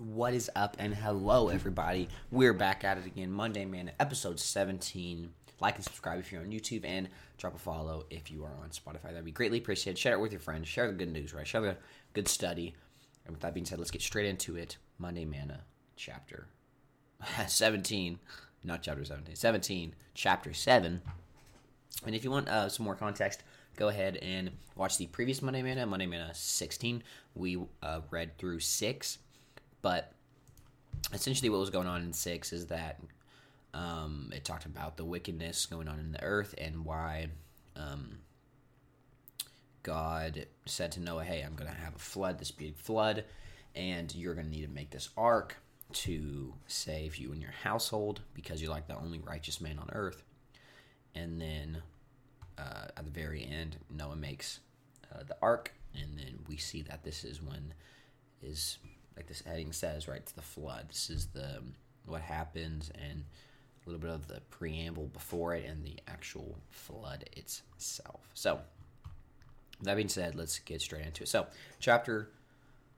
What is up and hello everybody. We're back at it again. Monday Manna episode 17. Like and subscribe if you're on YouTube and drop a follow if you are on Spotify. That'd be greatly appreciated. Share it with your friends. Share the good news, right? Share the good study. And with that being said, let's get straight into it. Monday Manna chapter 17. Not chapter 17. 17. Chapter 7. And if you want uh, some more context, go ahead and watch the previous Monday Manna, Monday Manna 16. We uh, read through 6 but essentially, what was going on in six is that um, it talked about the wickedness going on in the earth and why um, God said to Noah, "Hey, I'm going to have a flood, this big flood, and you're going to need to make this ark to save you and your household because you're like the only righteous man on earth." And then uh, at the very end, Noah makes uh, the ark, and then we see that this is when is like this heading says, right? It's the flood. This is the what happens and a little bit of the preamble before it and the actual flood itself. So, that being said, let's get straight into it. So, chapter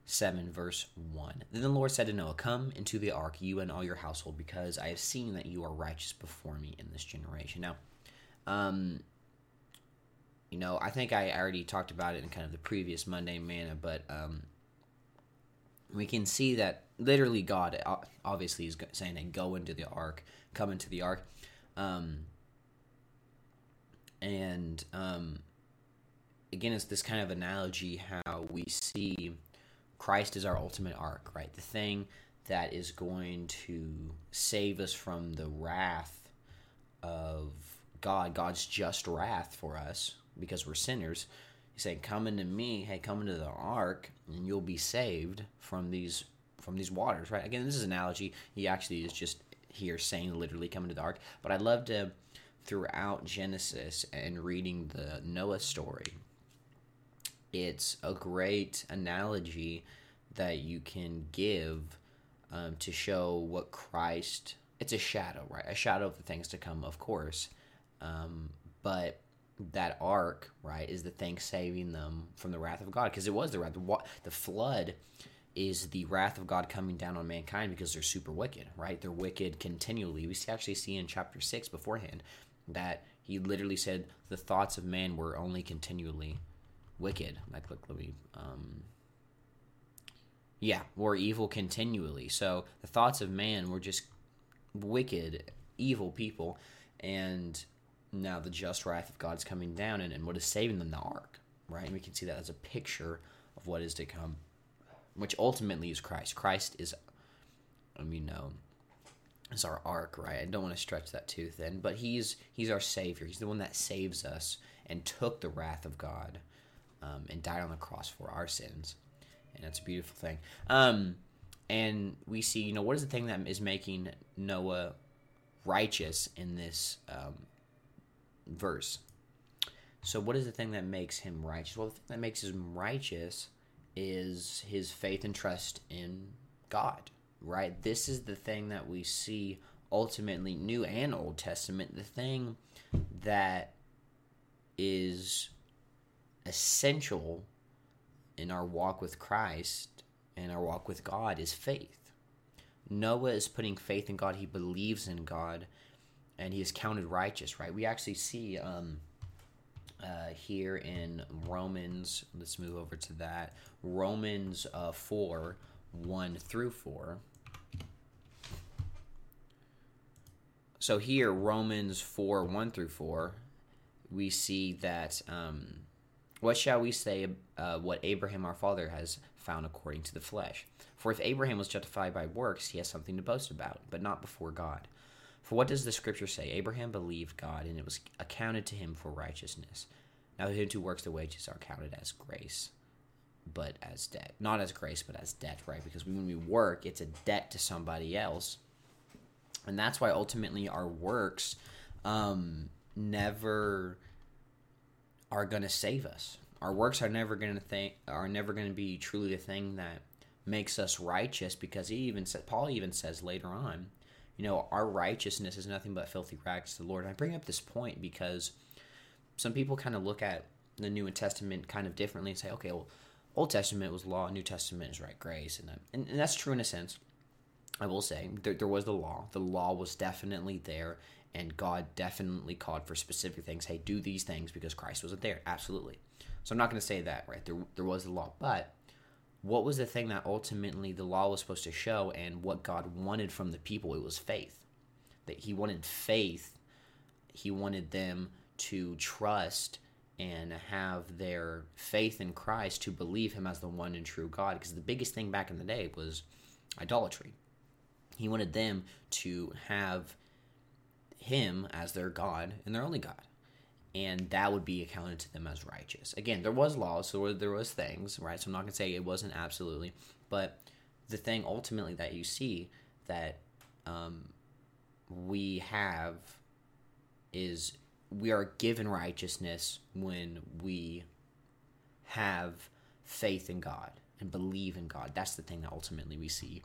7, verse 1. Then the Lord said to Noah, Come into the ark, you and all your household, because I have seen that you are righteous before me in this generation. Now, um, you know, I think I already talked about it in kind of the previous Monday manna, but um, we can see that literally God obviously is saying, "And go into the ark, come into the ark," um, and um, again, it's this kind of analogy how we see Christ is our ultimate ark, right? The thing that is going to save us from the wrath of God, God's just wrath for us because we're sinners He's saying, "Come into me, hey, come into the ark, and you'll be saved from these from these waters." Right? Again, this is an analogy. He actually is just here saying literally, "Come into the ark." But I love to throughout Genesis and reading the Noah story. It's a great analogy that you can give um, to show what Christ. It's a shadow, right? A shadow of the things to come, of course. Um, but that ark, right, is the thing saving them from the wrath of God because it was the wrath. The, the flood is the wrath of God coming down on mankind because they're super wicked, right? They're wicked continually. We actually see in chapter 6 beforehand that he literally said the thoughts of man were only continually wicked. Like, look, let me, um, yeah, were evil continually. So the thoughts of man were just wicked, evil people. And now the just wrath of God's coming down, and, and what is saving them? The ark, right? And we can see that as a picture of what is to come, which ultimately is Christ. Christ is, I mean, no, is our ark, right? I don't want to stretch that too thin, but he's he's our savior. He's the one that saves us and took the wrath of God, um, and died on the cross for our sins, and that's a beautiful thing. Um, and we see, you know, what is the thing that is making Noah righteous in this um, verse. So, what is the thing that makes him righteous? Well, the thing that makes him righteous is his faith and trust in God, right? This is the thing that we see ultimately, New and Old Testament, the thing that is essential in our walk with Christ and our walk with God is faith. Noah is putting faith in God, he believes in God, and he is counted righteous, right? We actually see um, uh, here in Romans, let's move over to that. Romans uh, 4 1 through 4. So here, Romans 4 1 through 4, we see that um, what shall we say uh, what Abraham our father has found according to the flesh? For if Abraham was justified by works, he has something to boast about, but not before God. For what does the scripture say? Abraham believed God, and it was accounted to him for righteousness. Now, him who works the wages are counted as grace, but as debt. Not as grace, but as debt, right? Because when we work, it's a debt to somebody else. And that's why ultimately our works um, never are going to save us. Our works are never going to think are never going to be truly the thing that makes us righteous because he even said Paul even says later on you know, our righteousness is nothing but filthy rags to the Lord. And I bring up this point because some people kind of look at the New Testament kind of differently and say, okay, well, Old Testament was law, New Testament is right grace, and, and, and that's true in a sense. I will say there, there was the law. The law was definitely there, and God definitely called for specific things. Hey, do these things because Christ wasn't there. Absolutely. So I'm not going to say that, right? There, there was the law, but what was the thing that ultimately the law was supposed to show, and what God wanted from the people? It was faith. That He wanted faith. He wanted them to trust and have their faith in Christ to believe Him as the one and true God. Because the biggest thing back in the day was idolatry. He wanted them to have him as their God and their only God. And that would be accounted to them as righteous. Again, there was laws, so there was things, right? So I'm not to say it wasn't absolutely, but the thing ultimately that you see that um, we have is we are given righteousness when we have faith in God and believe in God. That's the thing that ultimately we see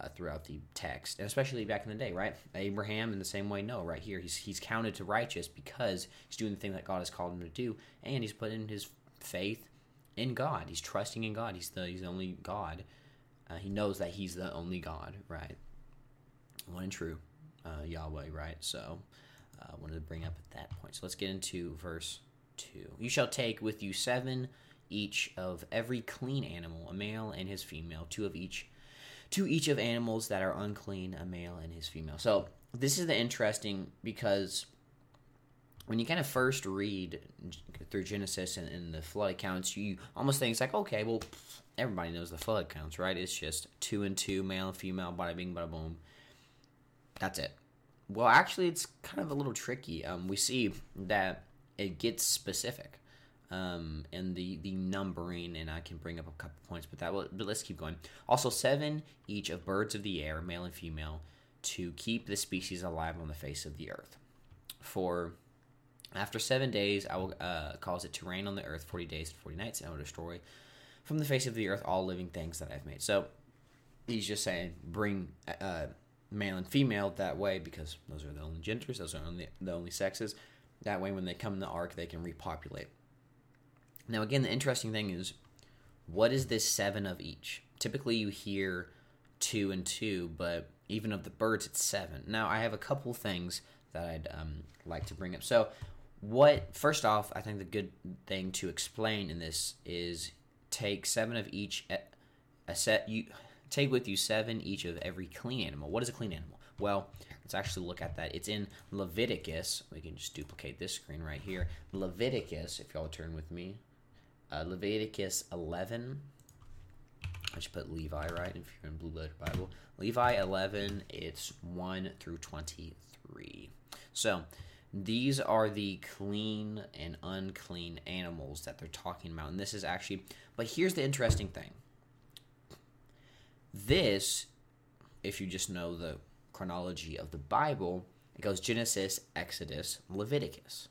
uh, throughout the text, and especially back in the day, right? Abraham, in the same way, Noah, right here, he's he's counted to righteous because he's doing the thing that God has called him to do, and he's putting his faith in God. He's trusting in God. He's the he's the only God. Uh, he knows that he's the only God, right? One and true, uh, Yahweh, right? So, uh, I wanted to bring up at that point. So let's get into verse two. You shall take with you seven each of every clean animal, a male and his female, two of each to each of animals that are unclean, a male and his female. So this is the interesting because when you kind of first read through Genesis and, and the flood accounts, you almost think it's like, okay, well, everybody knows the flood accounts, right? It's just two and two, male and female, bada bing, bada boom. That's it. Well, actually, it's kind of a little tricky. Um, we see that it gets specific um, and the the numbering, and I can bring up a couple points, but that will, but let's keep going. Also, seven each of birds of the air, male and female, to keep the species alive on the face of the earth. For after seven days, I will uh, cause it to rain on the earth forty days and forty nights, and I will destroy from the face of the earth all living things that I've made. So he's just saying, bring uh, male and female that way because those are the only genders, those are only, the only sexes. That way, when they come in the ark, they can repopulate. Now, again, the interesting thing is, what is this seven of each? Typically, you hear two and two, but even of the birds, it's seven. Now, I have a couple things that I'd um, like to bring up. So, what first off, I think the good thing to explain in this is take seven of each. A set you take with you seven each of every clean animal. What is a clean animal? Well, let's actually look at that. It's in Leviticus. We can just duplicate this screen right here. Leviticus, if y'all turn with me uh, Leviticus 11. I should put Levi right if you're in Blue Letter Bible. Levi 11, it's 1 through 23. So these are the clean and unclean animals that they're talking about. And this is actually, but here's the interesting thing. This, if you just know the chronology of the Bible, it goes Genesis, Exodus, Leviticus.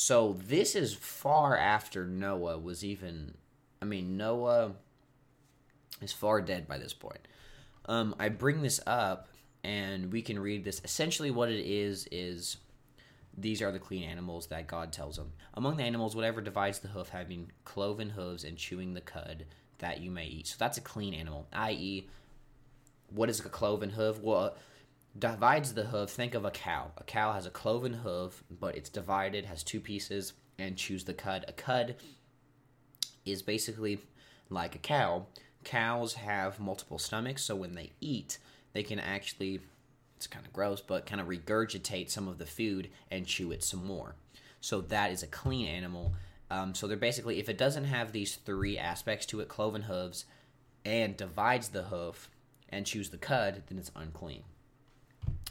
So this is far after Noah was even. I mean, Noah is far dead by this point. Um, I bring this up, and we can read this. Essentially, what it is is these are the clean animals that God tells them. Among the animals, whatever divides the hoof, having cloven hooves and chewing the cud, that you may eat. So that's a clean animal. I.e., what is a cloven hoof? Well, divides the hoof, think of a cow. A cow has a cloven hoof, but it's divided, has two pieces, and choose the cud. A cud is basically like a cow. Cows have multiple stomachs, so when they eat, they can actually, it's kind of gross, but kind of regurgitate some of the food and chew it some more. So that is a clean animal. Um, so they're basically, if it doesn't have these three aspects to it, cloven hooves, and divides the hoof and chews the cud, then it's unclean.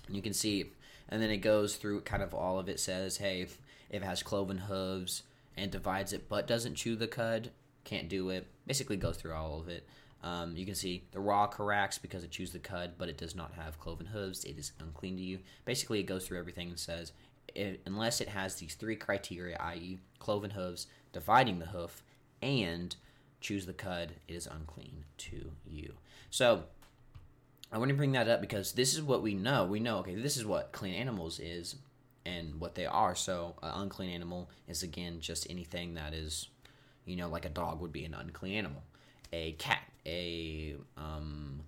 And you can see, and then it goes through kind of all of it says, hey, if, it has cloven hooves and divides it but doesn't chew the cud, can't do it. Basically goes through all of it. Um, you can see the rock hyrax because it chews the cud, but it does not have cloven hooves. It is unclean to you. Basically, it goes through everything and says, it, unless it has these three criteria, i.e., cloven hooves, dividing the hoof, and chews the cud, it is unclean to you. So I want to bring that up because this is what we know. We know, okay, this is what clean animals is and what they are. So, an unclean animal is again just anything that is, You know, like a dog would be an unclean animal, a cat, a um,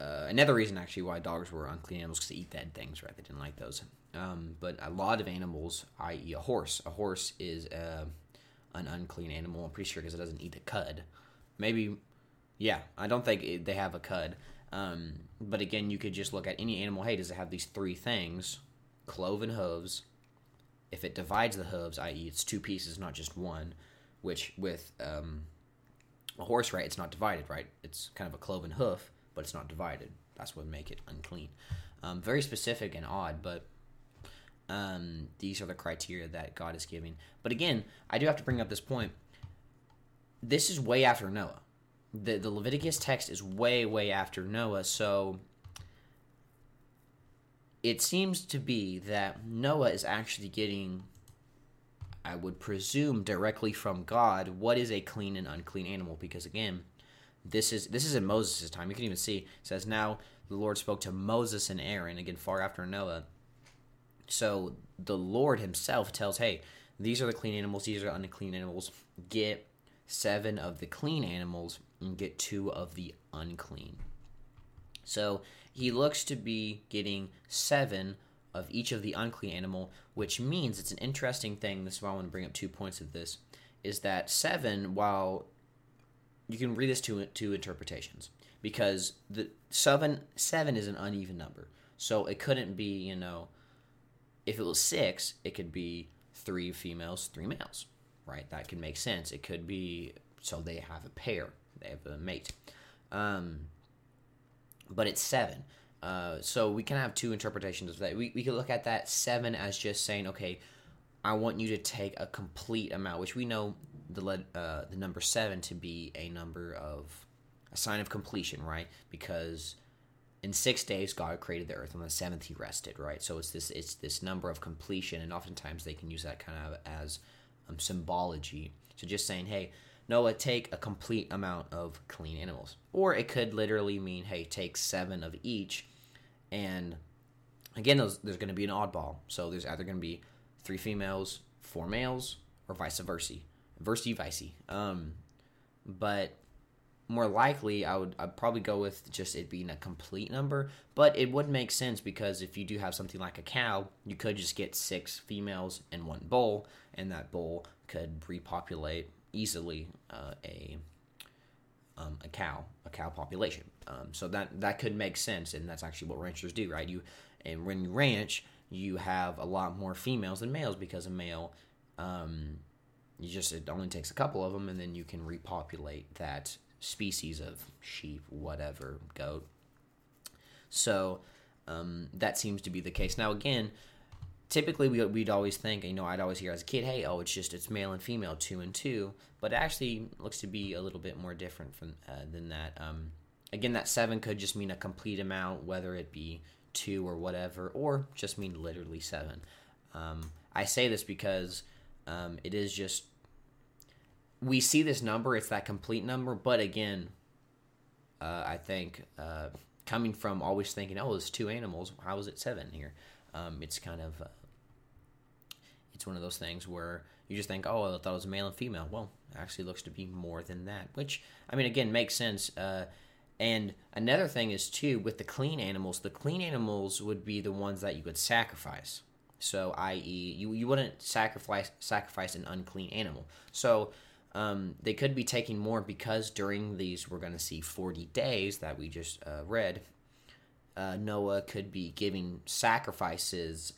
uh, another reason actually why dogs were unclean animals because they eat dead things, right? They didn't like those. Um, but a lot of animals, i.e., a horse, a horse is uh, an unclean animal. I'm pretty sure because it doesn't eat the cud. Maybe, yeah, I don't think it, they have a cud. Um, but again, you could just look at any animal. Hey, does it have these three things? Cloven hooves. If it divides the hooves, i.e., it's two pieces, not just one, which with um, a horse, right, it's not divided, right? It's kind of a cloven hoof, but it's not divided. That's what would make it unclean. Um, very specific and odd, but um, these are the criteria that God is giving. But again, I do have to bring up this point. This is way after Noah. The, the Leviticus text is way, way after Noah. So it seems to be that Noah is actually getting, I would presume, directly from God what is a clean and unclean animal. Because again, this is this is in Moses' time. You can even see it says now the Lord spoke to Moses and Aaron again far after Noah. So the Lord Himself tells, "Hey, these are the clean animals. These are the unclean animals. Get seven of the clean animals and get two of the unclean." So he looks to be getting seven of each of the unclean animal, which means it's an interesting thing. This is why I want to bring up two points of this. Is that seven, while you can read this to two interpretations, because the seven seven is an uneven number, so it couldn't be you know, if it was six, it could be three females, three males, right? That could make sense. It could be so they have a pair, they have a mate. Um, but it's seven. Uh, so we can have two interpretations of that. We, we could look at that seven as just saying, okay, I want you to take a complete amount, which we know the uh, the number seven to be a number of a sign of completion, right? Because in six days God created the earth, on the seventh He rested, right? So it's this it's this number of completion, and oftentimes they can use that kind of as um, symbology. So just saying, hey, Noah, take a complete amount of clean animals. Or it could literally mean, hey, take seven of each. And again, those, there's going to be an oddball. So there's either going to be three females, four males, or vice versa. Verse vice. Um, but more likely, I would I'd probably go with just it being a complete number. But it would make sense because if you do have something like a cow, you could just get six females in one bull, and that bull could repopulate easily uh, a um, a cow a cow population. Um, so that that could make sense, and that's actually what ranchers do, right? You and when you ranch, you have a lot more females than males because a male, um, you just it only takes a couple of them, and then you can repopulate that species of sheep, whatever, goat. So um, that seems to be the case. Now again, typically we, we'd always think you know i'd always hear as a kid hey oh it's just it's male and female two and two. But actually looks to be a little bit more different from uh, than that. Um, again that seven could just mean a complete amount whether it be two or whatever or just mean literally seven. Um, i say this because um, it is just we see this number it's that complete number but again uh, i think uh, coming from always thinking oh it's two animals how is it seven here um, it's kind of uh, it's one of those things where you just think, oh, I thought it was male and female. Well, actually looks to be more than that, which I mean, again, makes sense. Uh, and another thing is too with the clean animals, the clean animals would be the ones that you would sacrifice. So, i.e., you you wouldn't sacrifice sacrifice an unclean animal. So. Um, they could be taking more because during these we're going to see 40 days that we just uh, read uh, Noah could be giving sacrifices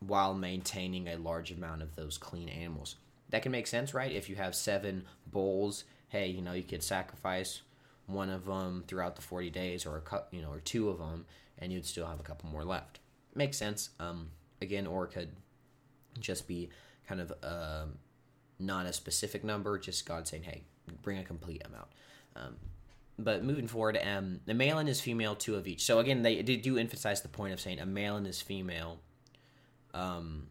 while maintaining a large amount of those clean animals. That can make sense, right? If you have seven bulls, hey, you know, you could sacrifice one of them throughout the 40 days or a cu- you know, or two of them and you'd still have a couple more left. Makes sense. Um, again, or could just be kind of uh, not a specific number, just God saying, hey, bring a complete amount. Um, but moving forward, um, the male and his female, two of each. So again, they, they do emphasize the point of saying a male and his female, um,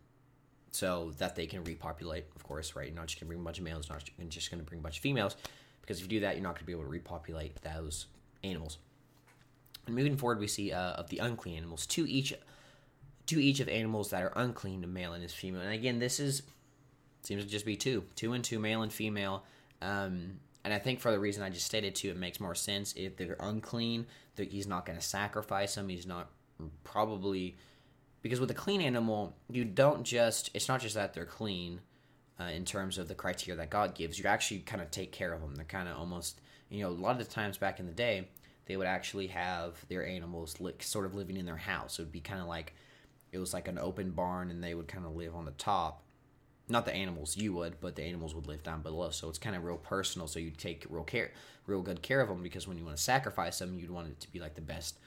so that they can repopulate. Of course, right? You're not just gonna bring a bunch of males, not just gonna bring a bunch of females, because if you do that, you're not gonna be able to repopulate those animals. And moving forward, we see uh, of the unclean animals, two each, two each of animals that are unclean, the male and his female. And again, this is seems to just be two, two and two, male and female. Um, and I think for the reason I just stated too, it makes more sense if they're unclean. That he's not going to sacrifice them. He's not probably because with a clean animal, you don't just. It's not just that they're clean uh, in terms of the criteria that God gives. You actually kind of take care of them. They're kind of almost you know a lot of the times back in the day they would actually have their animals li- sort of living in their house. It would be kind of like it was like an open barn, and they would kind of live on the top not the animals you would, but the animals would live down below. So it's kind of real personal. So you take real care, real good care of them because when you want to sacrifice them, you'd want it to be like the best,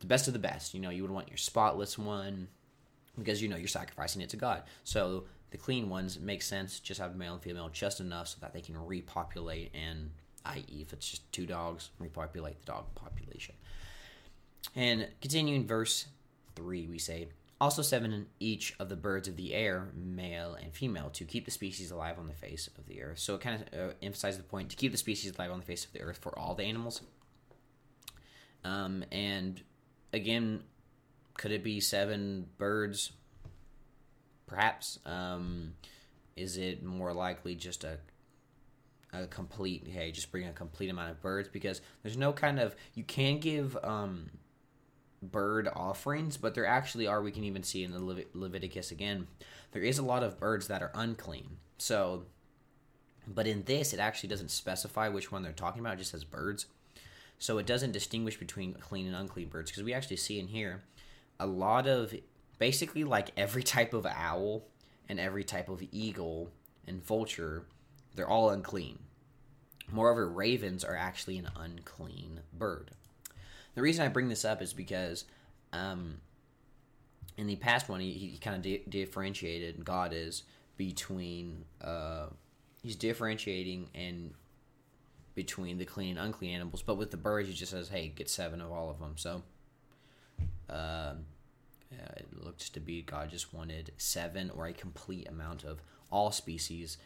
the best of the best. You know, you would want your spotless one because you know you're sacrificing it to God. So the clean ones make sense. Just have male and female just enough so that they can repopulate and, i.e., if it's just two dogs, repopulate the dog population. And continuing verse three, we say also seven in each of the birds of the air, male and female, to keep the species alive on the face of the earth. So it kind of uh, emphasizes the point to keep the species alive on the face of the earth for all the animals. Um, and again, could it be seven birds? Perhaps. Um, is it more likely just a a complete hey just bring a complete amount of birds because there's no kind of you can give um bird offerings, but there actually are, we can even see in the Levit- Leviticus again, there is a lot of birds that are unclean. So, but in this, it actually doesn't specify which one they're talking about, it just says birds. So it doesn't distinguish between clean and unclean birds because we actually see in here a lot of basically like every type of owl and every type of eagle and vulture, they're all unclean. Moreover, ravens are actually an unclean bird. The reason I bring this up is because um, in the past one, he, he kind of di- differentiated God is between uh, he's differentiating and between the clean and unclean animals. But with the birds, he just says, "Hey, get seven of all of them." So, uh, yeah, it looks to be God just wanted seven or a complete amount of all species,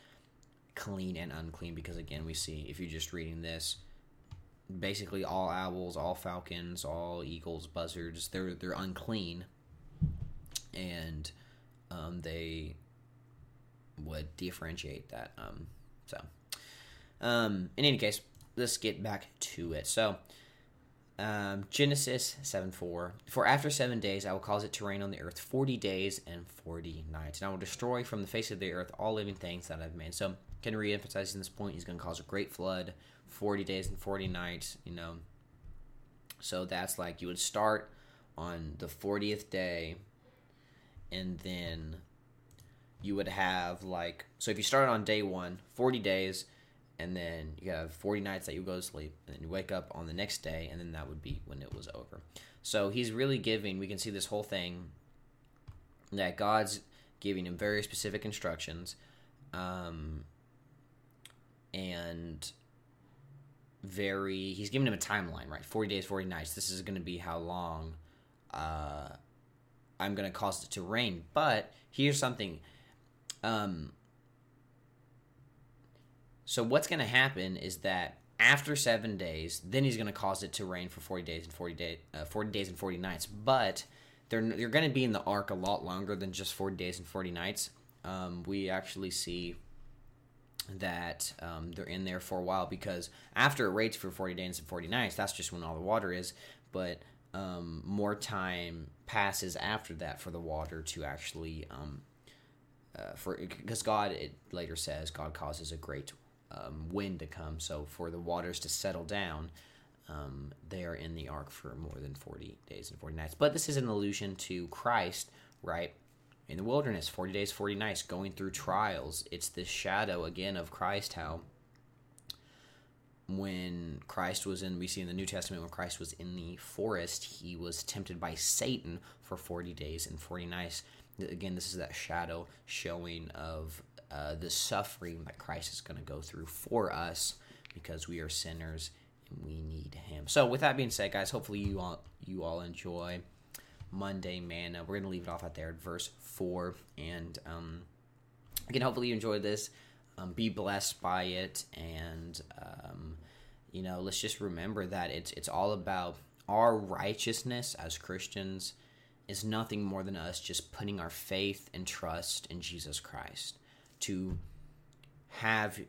clean and unclean. Because again, we see if you're just reading this, basically all owls, all falcons, all eagles, buzzards. They're they're unclean, and um, they would differentiate that. Um, so, um, in any case, let's get back to it. So. Um, Genesis 7 4. For after seven days I will cause it to rain on the earth 40 days and 40 nights. And I will destroy from the face of the earth all living things that I've made. So, can re emphasizing this point, he's going to cause a great flood 40 days and 40 nights, you know. So that's like you would start on the 40th day and then you would have like so if you start on day 1, 40 days and then you have 40 nights that you go to sleep and then you wake up on the next day and then that would be when it was over. So he's really giving, we can see this whole thing that God's giving him very specific instructions um and very he's giving him a timeline right? 40 days 40 nights. This is going to be how long uh, i'm going to cause it to rain. But here's something um, so what's going to happen is that after seven days then he's going to cause it to rain for 40 days and 40 days uh, 40 days and 40 nights. But they're, they're going to be in the ark a lot longer than just 40 days and 40 nights. Um, we actually see that um, they're in there for a while because after it rains for 40 days and 40 nights, that's just when all the water is. But um, more time passes after that for the water to actually, um, uh, for because God, it later says, God causes a great um, wind to come. So for the waters to settle down, um, they are in the ark for more than 40 days and 40 nights. But this is an allusion to Christ, right? In the wilderness 40 days 40 nights going through trials. It's this shadow again of christ how when christ was in we see in the new testament when christ was in the forest he was tempted by satan for 40 days and 40 nights. Again this is that shadow showing of uh, the suffering that christ is going to go through for us because we are sinners and we need him. So with that being said guys hopefully you all you all enjoy Monday manna. We're going to leave it off at there at verse 4. And um, again, hopefully you enjoyed this. Um, be blessed by it. And, um, you know, let's just remember that it's, it's all about our righteousness as Christians is nothing more than us just putting our faith and trust in Jesus Christ. to have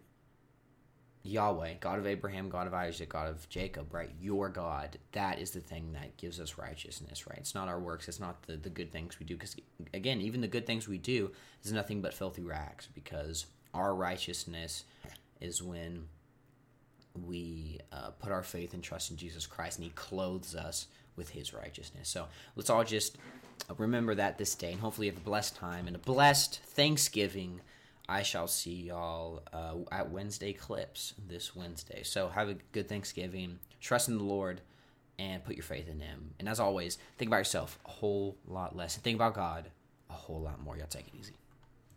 Yahweh, God of Abraham, God of Isaac, God of Jacob, right? Your God. That is the thing that gives us righteousness, right? It's not our works. It's not the, the good things we do. Because, again, even the good things we do is nothing but filthy rags because our righteousness is when we uh, put our faith and trust in Jesus Christ and He clothes us with His righteousness. So let's all just remember that this day and hopefully have a blessed time and a blessed Thanksgiving. I shall see y'all uh, at Wednesday Clips this Wednesday. So have a good Thanksgiving. Trust in the Lord and put your faith in Him. And as always, think about yourself a whole lot less. And think about God a whole lot more. Y'all take it easy.